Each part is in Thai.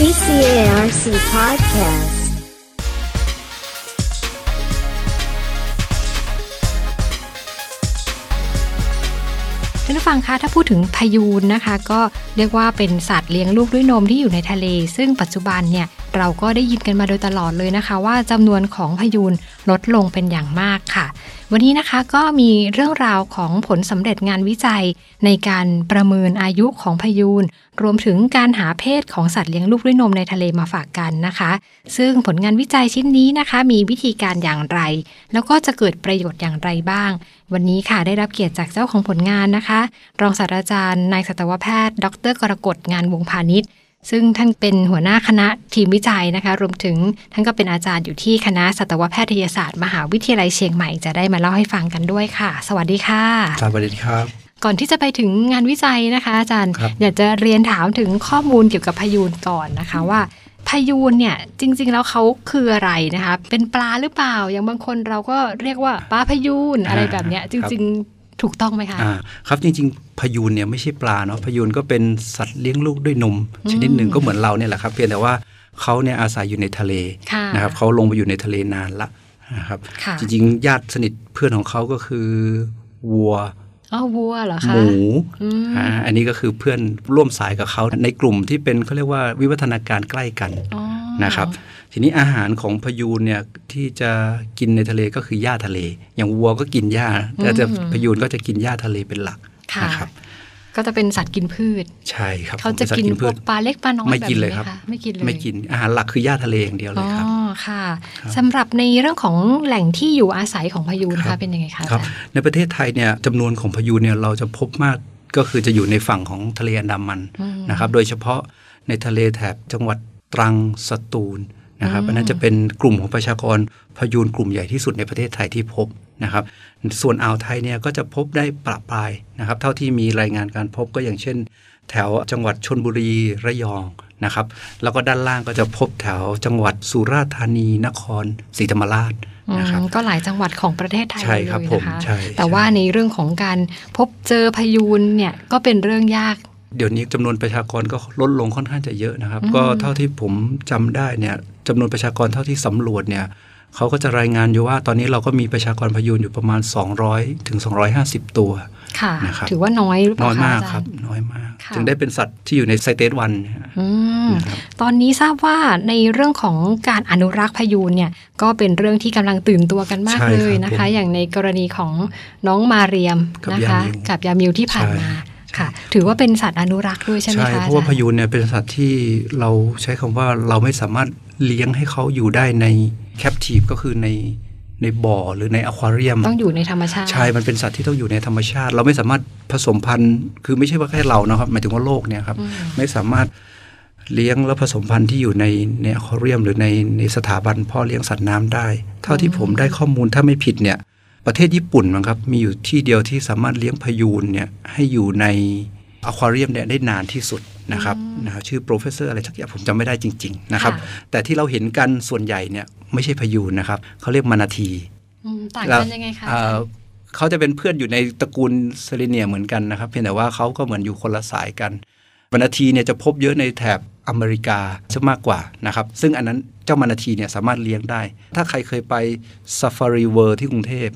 BCARC Podcast. ท่านผู้ฟังคะถ้าพูดถึงพายูนนะคะ ก็เรียกว่าเป็นสัตว์เลี้ยงลูกด้วยนมที่อยู่ในทะเล ซึ่งปัจจุบันเนี่ย เราก็ได้ยินกันมาโดยตลอดเลยนะคะ ว่าจำนวนของพายูนลดลงเป็นอย่างมากค่ะ วันนี้นะคะก็มีเรื่องราวของผลสำเร็จงานวิจัย ในการประเมินอายุของพายูนรวมถึงการหาเพศของสัตว์เลี้ยงลูกด้วยนมในทะเลมาฝากกันนะคะ ซึ่งผลงานวิจัยชิ้นนี้นะคะ มีวิธีการอย่างไร แล้วก็จะเกิดประโยชน์อย่างไรบ้าง วันนี้ค่ะได้รับเกียรติจากเจ้าของผลงานนะคะ รองศาสตราจารย์นายสัตวแพทย์ ดร กรกฎงานวงพาณิชย์ ซึ่งท่านเป็นหัวหน้าคณะทีมวิจัยนะคะ รวมถึงท่านก็เป็นอาจารย์อยู่ที่คณะสัตวแพทยศาสตร์ มหาวิทยาลัยเชียงใหม่จะได้มาเล่าให้ฟังกันด้วยค่ะ สวัสดีค่ะครับสวัสดีครับ ก่อนที่จะไปถึงงานวิจัยนะคะ อาจารย์ครับอยากจะเรียนถามถึงข้อมูลเกี่ยวกับพายูนก่อนนะคะว่าพายูนเนี่ยจริง ๆ แล้วเขาคืออะไรนะคะ เป็นปลาหรือเปล่า อย่างบางคนเราก็เรียกว่าปลาพายูนอะไรแบบเนี้ยจริง ๆ ถูกต้องไหมคะอ่าครับจริง ๆ พยูนเนี่ยไม่ใช่ปลาเนาะพยูนก็เป็นสัตว์เลี้ยงลูกด้วยนม ชนิดหนึ่งก็เหมือนเราเนี่ยแหละครับ เพียงแต่ว่าเขาเนี่ยอาศัยอยู่ในทะเลค่ะนะครับเขาลงไปอยู่ในทะเลนานละนะครับค่ะจริงๆ ญาติสนิทเพื่อนของเขาก็คือวัวอ๋อวัวเหรอคะหมูอืมอ่าอันนี้ก็คือเพื่อนร่วมสายกับเขาในกลุ่มที่เป็นเขาเรียกว่าวิวัฒนาการใกล้กันอ๋อ นะครับทีนี้อาหารของพยูนเนี่ยที่จะกินในทะเลก็คือหญ้าทะเล อย่างวัวก็กินหญ้าแต่จะพยูนก็จะกินหญ้าทะเลเป็นหลักค่ะนะครับก็จะเป็นสัตว์กินพืช ใช่ครับเขาจะป็สัตกินว์พพืวชกปลาเล็กปลาน้อยไม่แบบกินเลยนี้ครับไหมคะไม่กินเลยไม่กินอาหารหลักคือหญ้าทะเลอย่างเดียวเลยครับอ๋อค่ะครับสำหรับในเรื่องของแหล่งที่อยู่อาศัยของพายูนครัคะบเป็นยังไงคะครับอาจารย์ในประเทศไทยเนี่ยจำนวนของพยูนเนี่ยเราจะพบมากก็คือจะอยู่ในฝั่งของทะเลอันดามันอืมนะครับ โดยเฉพาะในทะเลแถบจังหวัด ตรังสตูลนะครับอืมอันนั้นจะเป็นกลุ่มของประชากรพยูนกลุ่มใหญ่ที่สุดในประเทศไทยที่พบนะครับ ส่วนอ่าวไทยเนี่ยก็จะพบได้ปรับปรายนะครับ เท่าที่มีรายงานการพบก็อย่างเช่น แถวจังหวัดชนบุรีระยองนะครับ แล้วก็ด้านล่างก็จะพบแถวจังหวัดสุราษฎร์ธานีนครศรีธรรมราชอืมนะครับก็หลายจังหวัดของประเทศไทยใช่เลยครับนะผมคะใช่แต่ใช่ว่าในเรื่องของการพบเจอพายูนเนี่ยก็เป็นเรื่องยาก เดี๋ยวนี้จำนวนประชากรก็ลดลงค่อนข้างจะเยอะนะครับอืมก็เท่าที่ผมจำได้เนี่ยจำนวนประชากรเท่าที่สำรวจเนี่ยเขาก็จะรายงานอยู่ว่าตอนนี้เราก็มีประชากรพยูนอยู่ประมาณ 200 ถึง 250 ตัวค่ะนะครับถือว่าน้อยหรือเปน้ล่าอยคะมากอาจารย์ครับ น้อยมากค่ะจึงได้เป็นสัตว์ที่อยู่ในไซเตสวันอืมนะครับตอนนี้ทราบว่าในเรื่องของการอนุรักษ์พายูนเนี่ยก็เป็นเรื่องที่กำลังตื่นตัวกันมากใช่เลยครับนะคะผมอย่างในกรณีของน้องมาเรียมกับนะคะยามิวกับยามิวที่ผ่านมาใช่ ค่ะ ถือว่าเป็นสัตว์อนุรักษ์ด้วยใช่ไหมใช่คะเพราะว่าอจพรย์ยูนเนี่ยเป็นสัตว์ที่เราใช้คำว่าเราไม่สามารถเลี้ยงให้เขาอยู่ได้ในแคปทีฟก็คือในในบ่อหรือในอควาเรียม ต้องอยู่ในธรรมชาติใช่ มันเป็นสัตว์ที่ต้องอยู่ในธรรมชาติ เราไม่สามารถผสมพันธุ์ คือไม่ใช่ว่าแค่เรานะครับหมายถึงว่าโลกเนี่ยครับอืมไม่สามารถเลี้ยงและผสมพันธุ์ที่อยู่ในในอควาเรียม หรือในในสถาบันพ่อเลี้ยงสัตว์น้ำได้ เท่าที่ผมได้ข้อมูลถ้าไม่ผิดเนี่ย ประเทศญี่ปุ่นมั้งครับ มีอยู่ที่เดียวที่สามารถเลี้ยงพยูนเนี่ยให้อยู่ในอควาเรียมเนี่ยได้นานที่สุดนะครับนะครับชื่อ professor อะไรสักอย่างผมจำไม่ได้จริง ๆ นะครับค่ะแต่ที่เราเห็นกันส่วนใหญ่เนี่ยไม่ใช่พยูนนะครับเขาเรียก manateeอืมต่างแล้วกันยังไงคะเอ่อเขาจะเป็นเพื่อนอยู่ในตระกูล Sirenia เหมือนกันนะครับ เพียงแต่ว่าเขาก็เหมือนอยู่คนละสายกัน manatee เนี่ยจะพบเยอะในแถบอเมริกาซะมากกว่านะครับ ซึ่งอันนั้นเจ้า manatee เนี่ยสามารถเลี้ยงได้ ถ้าใครเคยไปซ a ฟารีเวิร์ที่กรุงเทพ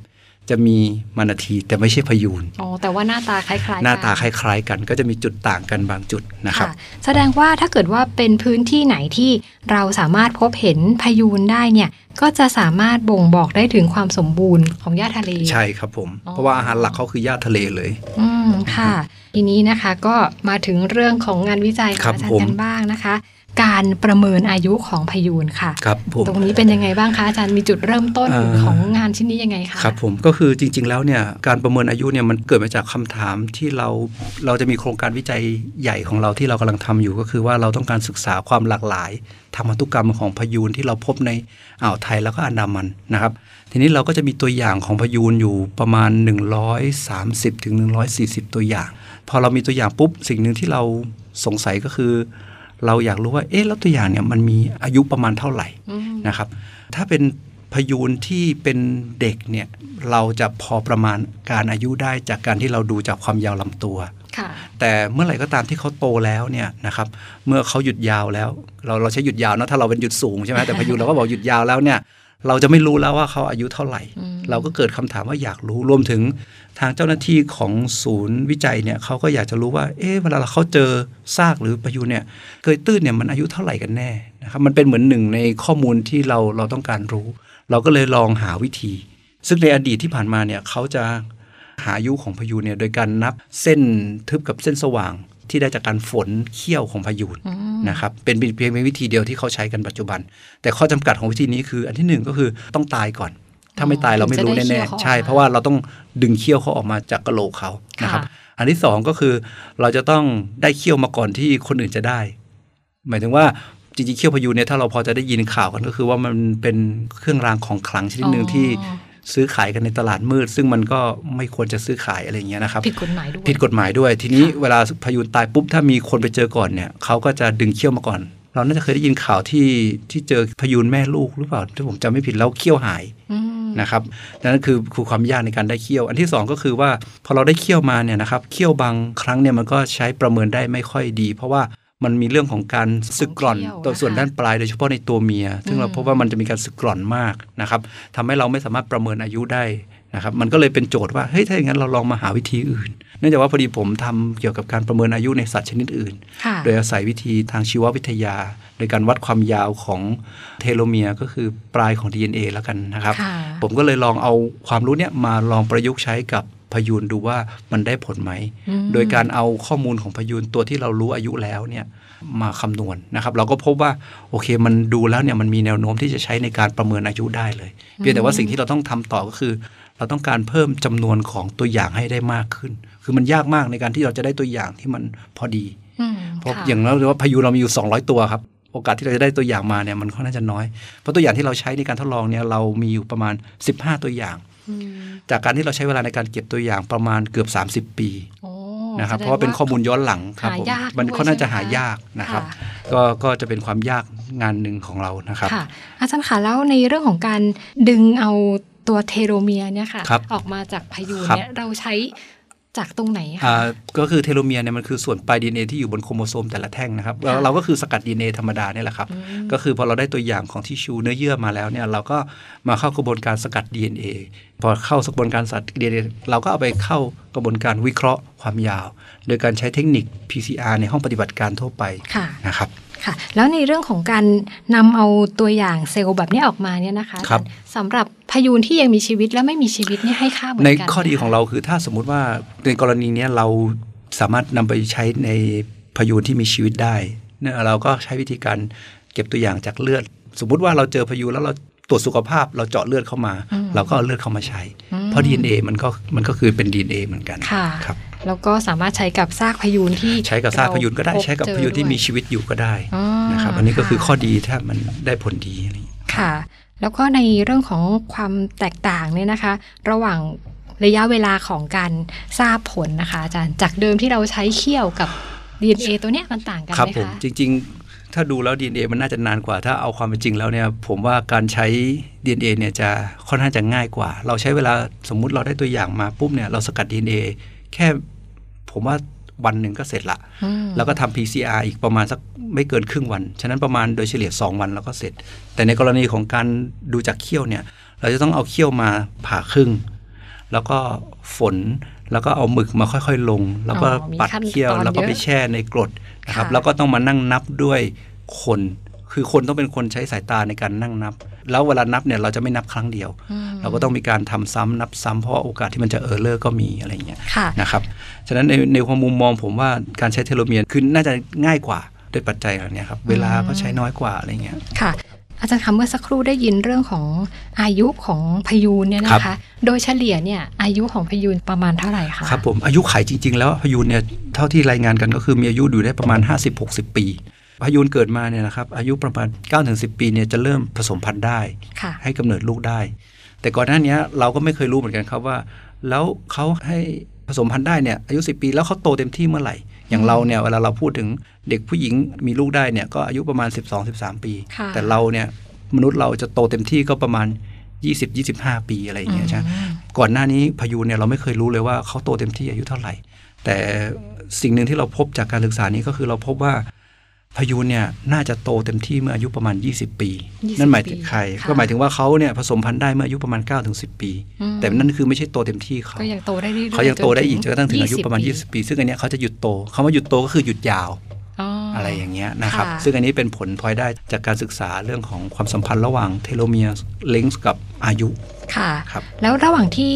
จะมี manatee แต่ไม่ใช่พยูนอ๋อแต่ว่าหน้าตาคล้ายๆกันหน้าตาคล้ายๆกัน ก็จะมีจุดต่างกันบางจุดนะครับค่ะแสดงว่าถ้าเกิดว่าเป็นพื้นที่ไหนที่เราสามารถพบเห็นพายูนได้เนี่ยก็จะสามารถบ่งบอกได้ถึงความสมบูรณ์ของหญ้าทะเล ใช่ครับผมอ๋อเพราะว่าอาหารหลักเขาคือหญ้าทะเลเลย อืมค่ะ ทีนี้นะคะก็มาถึงเรื่องของงานวิจัยขครัองบอาจารผย์มกันบ้างนะคะ การประเมินอายุของพายูนค่ะครับผมตรงนี้เป็นยังไงบ้างคะอาจารย์มีจุดเริ่มต้นเอ่อของงานชิ้นนี้ยังไงคะครับผมก็คือจริง ๆ แล้วเนี่ยการประเมินอายุเนี่ยมันเกิดมาจากคำถามที่เราเราจะมีโครงการวิจัยใหญ่ของเราที่เรากำลังทำอยู่ก็คือว่าเราต้องการศึกษาความหลากหลายทางพันธุกรรมของพยูนที่เราพบในอ่าวไทยแล้วก็อันดามันนะครับ ทีนี้เราก็จะมีตัวอย่างของพยูนอยู่ประมาณ 130ถึง140 ตัวอย่าง พอเรามีตัวอย่างปุ๊บสิ่งหนึ่งที่เราสงสัยก็คือ เราอยากรู้ว่าเอ๊ะแล้วตัวอย่างเนี่ยมันมีอายุประมาณเท่าไหร่อืมนะครับ ถ้าเป็นพยูนที่เป็นเด็กเนี่ยเราจะพอประมาณการอายุได้จากการที่เราดูจากความยาวลำตัวค่ะแต่เมื่อไหร่ก็ตามที่เขาโตแล้วเนี่ยนะครับเมื่อเขาหยุดยาวแล้ว เราเราใช้หยุดยาวเนอะถ้าเราเป็นหยุดสูงใช่ไหมแต่พายุเราก็บอกหยุดยาวแล้วเนี่ย เราจะไม่รู้แล้วว่าเขาอายุเท่าไหร่อืมเราก็เกิดคำถามว่าอยากรู้รวมถึงทางเจ้าหน้าที่ของศูนย์วิจัยเนี่ยเขาก็อยากจะรู้ว่า เอ๊ะเวลาเขาเจอซากหรือพายุเนี่ยเกยตื้นเนี่ยมันอายุเท่าไหร่กันแน่นะครับมันเป็นเหมือนหนึ่งในข้อมูลที่เราเราต้องการรู้ เราก็เลยลองหาวิธี ซึ่งในอดีตที่ผ่านมาเนี่ยเขาจะหาอายุของพายุเนี่ยโดยการนับเส้นทึบกับเส้นสว่างที่ได้จากการฝนเขี้ยวของพายุอืม นะครับเป็นเพียงวิธีเดียวที่เขาใช้กันปัจจุบัน แต่ข้อจำกัดของวิธีนี้คืออันที่หนึ่งก็คือต้องตายก่อน ถ้าไม่ตายเราไม่รู้ถึงจะได้แน่เขี้ยวเขาออกมาๆใช่ เพราะว่าเราต้องดึงเขี้ยวเขาออกมาจากกระโหลกเขานะครับค่ะอันที่สองก็คือเราจะต้องได้เขี้ยวมาก่อนที่คนอื่นจะได้ หมายถึงว่าจริงๆเขี้ยวพายุเนี่ยถ้าเราพอจะได้ยินข่าวกันก็คือว่ามันเป็นเครื่องรางของขลังชนิดหนึ่งที่อ๋อ ซื้อขายกันในตลาดมืด ซึ่งมันก็ไม่ควรจะซื้อขายอะไรอย่างเงี้ยนะครับผิดกฎหมายด้วยผิดกฎหมายด้วย ทีนี้เวลาพายุตายปุ๊บถ้ามีคนไปเจอก่อนเนี่ยเขาก็จะดึงเขี้ยวมาก่อน เราน่าจะเคยได้ยินข่าวที่ที่เจอพายุแม่ลูกหรือเปล่าถ้าผมจำไม่ผิดแล้วเขี้ยวหายอืมนะครับนั่นคือคือความยากในการได้เขี้ยว อันที่สองก็คือว่าพอเราได้เขี้ยวมาเนี่ยนะครับเขี้ยวบางครั้งเนี่ยมันก็ใช้ประเมินได้ไม่ค่อยดี เพราะว่า มันมีเรื่องของการสึกกร่อนเขี้ยวตัวส่วนนะคะด้านปลายโดยเฉพาะในตัวเมีย ซึ่งเราอืมพบว่ามันจะมีการสึกกร่อนมากนะครับทำให้เราไม่สามารถประเมินอายุได้นะครับมันก็เลยเป็นโจทย์ว่าเฮ้ยถ้าอย่างนั้นเราลองมาหาวิธีอื่น เนื่องจากว่าพอดีผมทำเกี่ยวกับการประเมินอายุในสัตว์ชนิดอื่นค่ะโดยอาศัยวิธีทางชีววิทยา โดยการวัดความยาวของเทโลเมียร์ก็คือปลายของ DNA แล้วกันนะครับค่ะผมก็เลยลองเอาความรู้เนี่ยมาลองประยุกต์ใช้กับ พยูนดูว่ามันได้ผลไหมอืมโดยการเอาข้อมูลของพยูนตัวที่เรารู้อายุแล้วเนี่ยมาคำนวณนะครับ เราก็พบว่าโอเคมันดูแล้วเนี่ยมันมีแนวโน้มที่จะใช้ในการประเมินอายุได้เลย เพียงแต่ว่าสิ่งที่เราต้องทำต่อก็คือ เราต้องการเพิ่มจำนวนของตัวอย่างให้ได้มากขึ้น คือมันยากมากในการที่เราจะได้ตัวอย่างที่มันพอดีอืมเพราะค่ะอย่างเราเรียกว่าพายุเรามีอยู่ 200 ตัวครับโอกาสที่เราจะได้ตัวอย่างมาเนี่ยมันค่อนข้างจะน้อย เพราะตัวอย่างที่เราใช้ในการทดลองเนี่ยเรามีอยู่ประมาณ 15 ตัวอย่างอืม จากการที่เราใช้เวลาในการเก็บตัวอย่างประมาณเกือบ 30 ปีโอ้นะครับแสดงเพราะว่าเป็นข้อมูลย้อนหลังครับผมหายากมันด้วยค่อนข้างจะใช่ไหมหายากนะครับค่ะก็ก็จะเป็นความยากงานหนึ่งของเรานะครับค่ะอาจารย์คะแล้วในเรื่องของการดึงเอาตัวเทโลเมียร์เนี่ยค่ะครับออกมาจากพายุครับเนี่ยเราใช้ จากตรงไหนคะอ่าก็คือ telomere เนี่ยมันคือส่วนปลาย DNA ที่อยู่บนโครโมโซมแต่ละแท่งนะครับเราค่ะเราก็คือสกัด DNA ธรรมดาเนี่ยแหละครับอืมก็คือพอเราได้ตัวอย่างของทิชชูเนื้อเยื่อมาแล้วเนี่ยเราก็มาเข้ากระบวนการสกัด DNA พอเข้ากระบวนการสกัด DNA เราก็เอาไปเข้ากระบวนการวิเคราะห์ความยาว โดยการใช้เทคนิค PCR ในห้องปฏิบัติการทั่วไปค่ะนะครับ ค่ะ แล้วในเรื่องของการนำเอาตัวอย่างเซลล์แบบนี้ออกมาเนี่ยนะคะครับสำหรับพะยูนที่ยังมีชีวิตและไม่มีชีวิตเนี่ยให้ค่าเหมือนในกันข้อดีของเราคือถ้าสมมุติว่าในกรณีเนี้ยเราสามารถนำไปใช้ในพยูนที่มีชีวิตได้เนี่ยเราก็ใช้วิธีการเก็บตัวอย่างจากเลือด สมมุติว่าเราเจอพยูนแล้วเราตรวจสุขภาพเราเจาะเลือดเข้ามาอืมเราก็เอาเลือดเข้ามาใช้อืมเพราะ DNA มันก็มันก็คือเป็น DNA เหมือนกันค่ะครับ แล้วก็สามารถใช้กับซากพายูนที่ใช้กับซากพยูนก็ได้เราใช้กับพบพยูนที่เจอมีชีวิตอยู่ก็ได้อ๋อนะครับอันนี้ก็คือค่ะข้อดีถ้ามันได้ผลดีอะไรอย่างนี้ค่ะ แล้วก็ในเรื่องของความแตกต่างเนี่ยนะคะ ระหว่างระยะเวลาของการทราบผลนะคะ อาจารย์จากเดิมที่เราใช้เคี่ยวกับ DNA ตัวเนี้ยมันต่างกันครับไหมผมคะจริง ๆ ถ้าดูแล้ว DNA มันน่าจะนานกว่า ถ้าเอาความเป็นจริงแล้วเนี่ย ผมว่าการใช้ DNA เนี่ยจะค่อนข้างจะง่ายกว่า เราใช้เวลาสมมุติเราได้ตัวอย่างมาปุ๊บเนี่ยเราสกัด DNA แค่ผมว่าวันหนึ่งก็เสร็จละอืมแล้วก็ทำ PCR อีกประมาณสักไม่เกินครึ่งวัน ฉะนั้นประมาณโดยเฉลี่ย 2 วันแล้วก็เสร็จ แต่ในกรณีของการดูจากเขี้ยวเนี่ย เราจะต้องเอาเขี้ยวมาผ่าครึ่ง แล้วก็ฝน แล้วก็เอาหมึกมาค่อยๆลง แล้วก็อ๋อมีปัดขั้นเขี้ยวตอนแล้วก็เยอะไปแช่ในกรดนะครับค่ะแล้วก็ต้องมานั่งนับด้วยคน คือคนต้องเป็นคนใช้สายตาในการนั่งนับ แล้วเวลานับเนี่ยเราจะไม่นับครั้งเดียวอืมเราก็ต้องมีการทำซ้ำนับซ้ำเพราะว่าโอกาสที่มันจะเออร์เลอร์ก็มีอะไรอย่างเงี้ยค่ะนะครับฉะนั้นในในความมุมมองผมว่าการใช้เทโลเมียร์คือน่าจะง่ายกว่าด้วยปัจจัยเหล่านี้ครับเวลาก็ใช้น้อยกว่าอะไรเงี้ยค่ะอาจารย์คะเมื่อสักครู่ได้ยินเรื่องของอายุของพายูนเนี่ยนะครัคะบโดยเฉลี่ยเนี่ยอายุของพายูนประมาณเท่าไหร่คะครับผมอายุไขจริง ๆ แล้วพายุนเนี่ยเท่าที่รายงานกันก็คือมีอายุอยู่ได้ประมาณ 50-60 ปี พายุนเกิดมาเนี่ยนะครับอายุประมาณ 9-10 ปีเนี่ยจะเริ่มผสมพันธุ์ได้ค่ะให้กำเนิดลูกได้ แต่ก่อนหน้านี้เราก็ไม่เคยรู้เหมือนกันครับว่า แล้วเขาให้ผสมพันธุ์ได้เนี่ยอายุ 10 ปีแล้วเขาโตเต็มที่เมื่อไหร่ อย่างเราเนี่ยเวลาเราพูดถึงเด็กผู้หญิงมีลูกได้เนี่ยก็อายุประมาณ 12-13 ปีค่ะแต่เราเนี่ยมนุษย์เราจะโตเต็มที่ก็ประมาณ 20-25 ปีอะไรอย่างเงี้ยใช่ไหมอืมก่อนหน้านี้พายุเนี่ยเราไม่เคยรู้เลยว่าเขาโตเต็มที่อายุเท่าไหร่ แต่สิ่งหนึ่งที่เราพบจากการศึกษานี้ก็คือเราพบว่า พายุเนี่ยน่าจะโตเต็มที่เมื่ออายุประมาณ 20 ปี20นั่นหมายถึงใครค่ะก็หมายถึงว่าเขาเนี่ยผสมพันธุ์ได้เมื่ออายุประมาณ9ถึง10ปีอืมแต่นั่นคือไม่ใช่โตเต็มที่เขาก็ยังโตได้เรื่อยๆเขายังโตได้อีกจนกระทั่งถึงอายุประมาณปี20 ปี ซึ่งอันเนี้ยเขาจะหยุดโตคำว่าหยุดโตก็คือหยุดยาวอ๋อออะไรอย่างเงี้ยนะครับค่ะซึ่งอันนี้เป็นผลพลอยได้จากการศึกษาเรื่องของความสัมพันธ์ระหว่างเทโลเมียร์เลงส์กับอายุค่ะครับแล้วระหว่างที่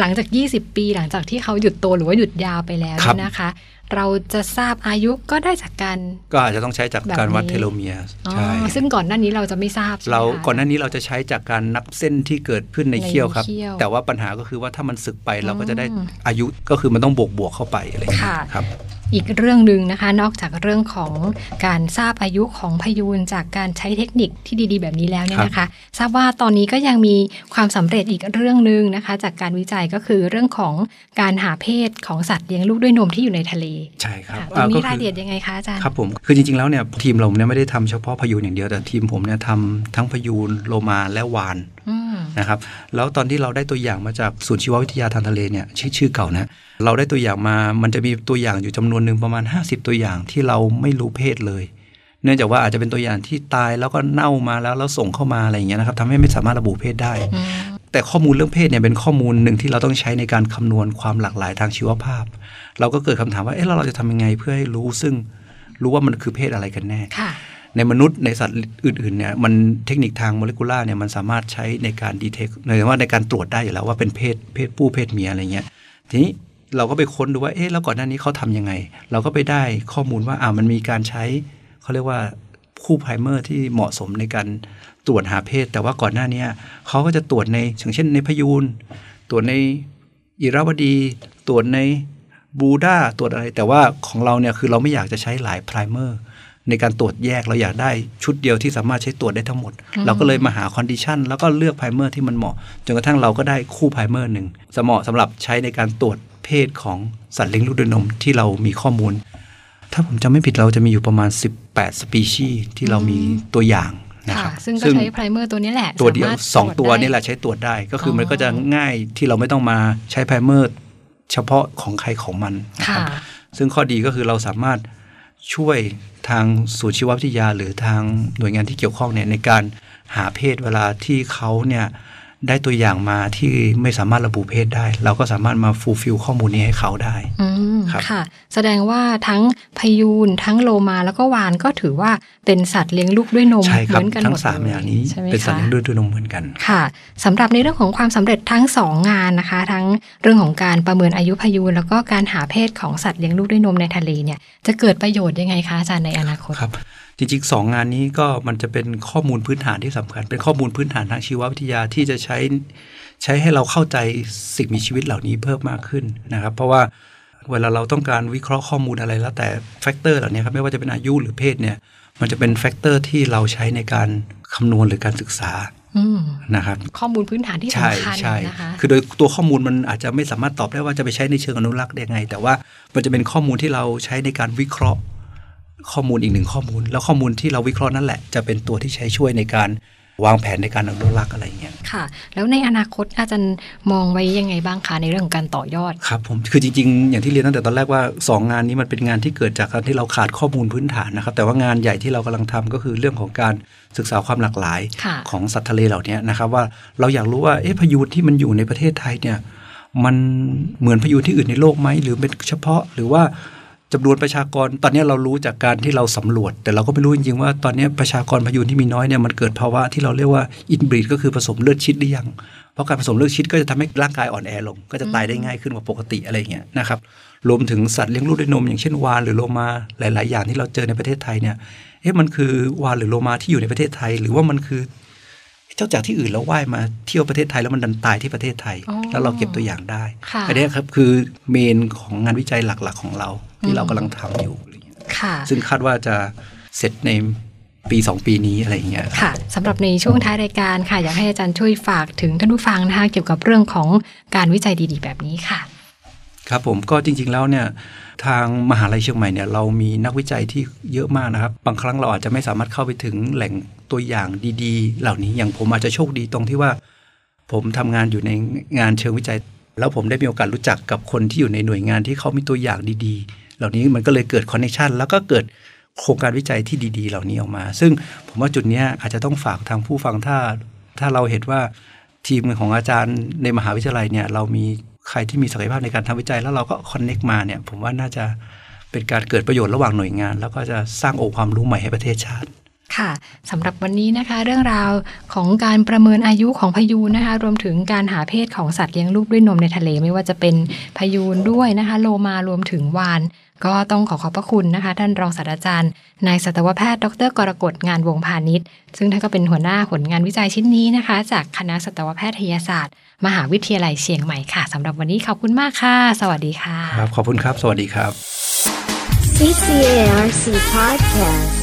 หลังจาก 20 ปี หลังจากที่เขาหยุดโตหรือว่าหยุดยาวไปแล้วครับเนี่ยนะคะ เราจะทราบอายุก็ได้จากการก็อาจจะต้องใช้จากการวัดแบบนี้เทโลเมียร์อ๋อใช่ซึ่งก่อนหน้านี้เราจะไม่ทราบใช่ไหมเราคะก่อนหน้านี้เราจะใช้จากการนับเส้นที่เกิดขึ้นในในเขี้ยวครับเขี้ยวแต่ว่าปัญหาก็คือว่าถ้ามันสึกไปเราก็จะได้อืมอายุก็คือมันต้องบวกบวกๆเข้าไปอะไรอย่างเงี้ค่ะยครับอีกเรื่องหนึ่งนะคะ นอกจากเรื่องของการทราบอายุของพยูนจากการใช้เทคนิคที่ดีๆ แบบนี้แล้วเนี่ยนะคะ ทราบว่าตอนนี้ก็ยังมีความสำเร็จอีกเรื่องหนึ่งนะคะ จากการวิจัยก็คือเรื่องของการหาเพศของสัตว์เลี้ยงลูกด้วยนมที่อยู่ในทะเลใช่ครับค่ะตรงนี้อ่รายก็ละคืเอียดยังไงคะอาจารย์ครับผมคือจริงๆแล้วเนี่ยทีมเราเนี่ยไม่ได้ทำเฉพาะพยูนอย่างเดียวแต่ทีมผมเนี่ยทำทั้งพยูนโลมาและวานอืมนะครับแล้วตอนที่เราได้ตัวอย่างมาจากศูนย์ชีววิทยาทางทะเลเนี่ยชื่อชื่อเก่านะเราได้ตัวอย่างมามันจะมีตัวอย่างอยู่จำนวนหนึ่งประมาณ 50 ตัวอย่างที่เราไม่รู้เพศเลย เนื่องจากว่าอาจจะเป็นตัวอย่างที่ตายแล้วก็เน่ามาแล้วแล้วส่งเข้ามาอะไรอย่างเงี้ยนะครับทำให้ไม่สามารถระบุเพศได้อืม แต่ข้อมูลเรื่องเพศเนี่ยเป็นข้อมูลหนึ่งที่เราต้องใช้ในการคำนวณความหลากหลายทางชีวภาพ เราก็เกิดคำถามว่าเอ๊ะแล้วเราจะทำยังไงเพื่อให้รู้ซึ่งรู้ว่ามันคือเพศอะไรกันแน่ค่ะในมนุษย์ในสัตว์อื่นๆเนี่ยมันเทคนิคทางโมเลกุลาร์เนี่ยมันสามารถใช้ในการดีเทคหมายถึงว่าในการตรวจได้อยู่แล้วว่าเป็นเพศเพศผู้เพศเมียอะไรเงี้ยทีนี้เราก็ไปค้นดูว่าเอ๊ะแล้วก่อนหน้านี้เขาทำยังไง เราก็ไปได้ข้อมูลว่าอ่ามันมีการใช้เขาเรียกว่าคู่ไพรเมอร์ที่เหมาะสมในการ ตรวจหาเพศ แต่ว่าก่อนหน้านี้เขาก็จะตรวจในอย่างเช่นในพยูนตรวจในอิรวดี ตรวจในบรูด้าตรวจอะไร แต่ว่าของเราเนี่ยคือเราไม่อยากจะใช้หลาย primer ในการตรวจแยกเราอยากได้ชุดเดียวที่สามารถใช้ตรวจได้ทั้งหมดอืมเราก็เลยมาหา condition แล้วก็เลือก primer ที่มันเหมาะ จนกระทั่งเราก็ได้คู่ primer หนึ่งสเหมาะสำหรับใช้ในการตรวจเพศของสัตว์เลี้ยงลูกด้วยนมที่เรามีข้อมูล ถ้าผมจำไม่ผิดเราจะมีอยู่ประมาณ 18 สปีชีส์ที่เรามีตัวอย่าง นะคค่ะรับซึ่งก็ใช้ primer ตัวนี้แหละ ตัวเดียวสามารถสองตัวรจได้นี่แหละใช้ตรวจได้ก็คือออมันก็จะง่ายที่เราไม่ต้องมาใช้ primer เฉพาะของใครของมันนะคค่ะรับซึ่งข้อดีก็คือเราสามารถช่วยทางศูนย์ชีววิทยา หรือทางหน่วยงานที่เกี่ยวข้องเนี่ยในการหาเพศเวลาที่เขาเนี่ย ได้ตัวอย่างมาที่ไม่สามารถระบุเพศได้ เราก็สามารถมา fulfill ข้อมูลนี้ให้เขาได้อืมครับค่ะ แสดงว่าทั้งพยูนทั้งโลมาแล้วก็วาฬก็ถือว่าเป็นสัตว์เลี้ยงลูกด้วยนมใช่คเหรับมือนกันทั้หมงดสามเลยอย่างนี้ใช่ไหมเป็นสัตว์คะเลี้ยงด้วยตัวนมเหมือนกันค่ะสำหรับในเรื่องของความสำเร็จทั้งสองงานนะคะ ทั้งเรื่องของการประเมินอายุพยูนแล้วก็การหาเพศของสัตว์เลี้ยงลูกด้วยนมในทะเลเนี่ยจะเกิดประโยชน์ยังไงคะอาจารย์ในอนาคตครับ จริงๆสองงานนี้ก็มันจะเป็นข้อมูลพื้นฐานที่สำคัญ เป็นข้อมูลพื้นฐานทางชีววิทยาที่จะใช้ใช้ให้เราเข้าใจสิ่งมีชีวิตเหล่านี้เพิ่มมากขึ้นนะครับ เพราะว่าเวลาเราต้องการวิเคราะห์ข้อมูลอะไรแล้วแต่ factor เหล่านี้ครับไม่ว่าจะเป็นอายุหรือเพศเนี่ย มันจะเป็น factor ที่เราใช้ในการคำนวณหรือการศึกษาอืมนะครับข้อมูลพื้นฐานที่ใช่สำคัญใช่นะคะคือโดยตัวข้อมูลมันอาจจะไม่สามารถตอบได้ว่าจะไปใช้ในเชิงอนุรักษ์ได้ไง แต่ว่ามันจะเป็นข้อมูลที่เราใช้ในการวิเคราะห์ ข้อมูลอีกหนึ่งข้อมูล แล้วข้อมูลที่เราวิเคราะห์นั่นแหละจะเป็นตัวที่ใช้ช่วยในการวางแผนในการอนุรักษ์อะไรอย่างเงี้ยค่ะ แล้วในอนาคตอาจารย์มองไว้ยังไงบ้างคะในเรื่องของการต่อยอดครับผมคือจริงๆ อย่างที่เรียนตั้งแต่ตอนแรกว่า 2 งานนี้มันเป็นงานที่เกิดจากการที่เราขาดข้อมูลพื้นฐานนะครับแต่ว่างานใหญ่ที่เรากำลังทำก็คือเรื่องของการศึกษาความหลากหลายค่ะของสัตว์ทะเลเหล่านี้นะครับว่าเราอยากรู้ว่าเอ๊ะพายุที่มันอยู่ในประเทศไทยเนี่ยมันเหมือนพายุที่อื่นในโลกไหมหรือเป็นเฉพาะหรือว่า จำนวนประชากร ตอนนี้เรารู้จากการที่เราสำรวจ แต่เราก็ไม่รู้จริงๆว่าตอนนี้ประชากรพายุที่มีน้อยเนี่ยมันเกิดภาวะที่เราเรียกว่าอินบรีดก็คือผสมเลือดชิดหรือยัง เพราะการผสมเลือดชิดก็จะทำให้ร่างกายอ่อนแอลง ก็จะตายได้ง่ายขึ้นกว่าปกติอะไรอย่างเงี้ยนะครับรวมถึงสัตว์เลี้ยงลูกด้วยนมอย่างเช่นวาฬหรือโลมาหลาย ๆ อย่างที่เราเจอในประเทศไทยเนี่ยเอ๊ะมันคือวาฬหรือโลมาที่อยู่ในประเทศไทย หรือว่ามันคือเจ้าจากที่อื่นแล้วว่ายมาเที่ยวประเทศไทยแล้วมันดันตายที่ประเทศไทยอ๋อแล้วเราเก็บตัวอย่างได้ค่ะอันเนี้ยครับคือเมนของงานวิจัยหลัก ๆ ของเรา ที่เรากำลังทำอยู่อะไรอย่างเงี้ยค่ะซึ่งคาดว่าจะเสร็จในปีสองปีนี้อะไรอย่างเงี้ยค่ะสำหรับในช่วงท้ายรายการค่ะ อยากให้อาจารย์ช่วยฝากถึงท่านผู้ฟังนะคะเกี่ยวกับเรื่องของการวิจัยดีๆ แบบนี้ค่ะ ครับผมก็จริงๆแล้วเนี่ยทางมหาลัยเชียงใหม่เนี่ยเรามีนักวิจัยที่เยอะมากนะครับ บางครั้งเราอาจจะไม่สามารถเข้าไปถึงแหล่งตัวอย่างดีๆ เหล่านี้อย่างผมอาจจะโชคดีตรงที่ว่า ผมทำงานอยู่ในงานเชิงวิจัย แล้วผมได้มีโอกาสรู้จักกับคนที่อยู่ในหน่วยงานที่เขามีตัวอย่างดีๆ เหล่านี้มันก็เลยเกิด connection แล้วก็เกิดโครงการวิจัยที่ดี ๆ เหล่านี้ออกมา ซึ่งผมว่าจุดนี้อาจจะต้องฝากทางผู้ฟังถ้า ถ้าเราเห็นว่าทีมของอาจารย์ในมหาวิทยาลัยเนี่ยเรามีใครที่มีศักยภาพในการทำวิจัยแล้วเราก็ connect มาเนี่ยผมว่าน่าจะเป็นการเกิดประโยชน์ระหว่างหน่วยงาน แล้วก็จะสร้างองค์ความรู้ใหม่ให้ประเทศชาติ ค่ะสำหรับวันนี้นะคะ เรื่องราวของการประเมินอายุของพยูนนะคะ รวมถึงการหาเพศของสัตว์เลี้ยงลูกด้วยนมในทะเล ไม่ว่าจะเป็นพยูนด้วยนะคะ โลมารวมถึงวาน ก็ต้องขอขอบพระคุณนะคะ ท่านรองศาสตราจารย์นายสัตวแพทย์ ดรกรกฎงานวงพาณิชย์ ซึ่งท่านก็เป็นหัวหน้าผลงานวิจัยชิ้นนี้นะคะ จากคณะสัตวแพทยศาสตร์ มหาวิทยาลัยเชียงใหม่ค่ะสำหรับวันนี้ขอบคุณมากค่ะ สวัสดีค่ะครับขอบคุณครับ สวัสดีครับ CCARC Podcast.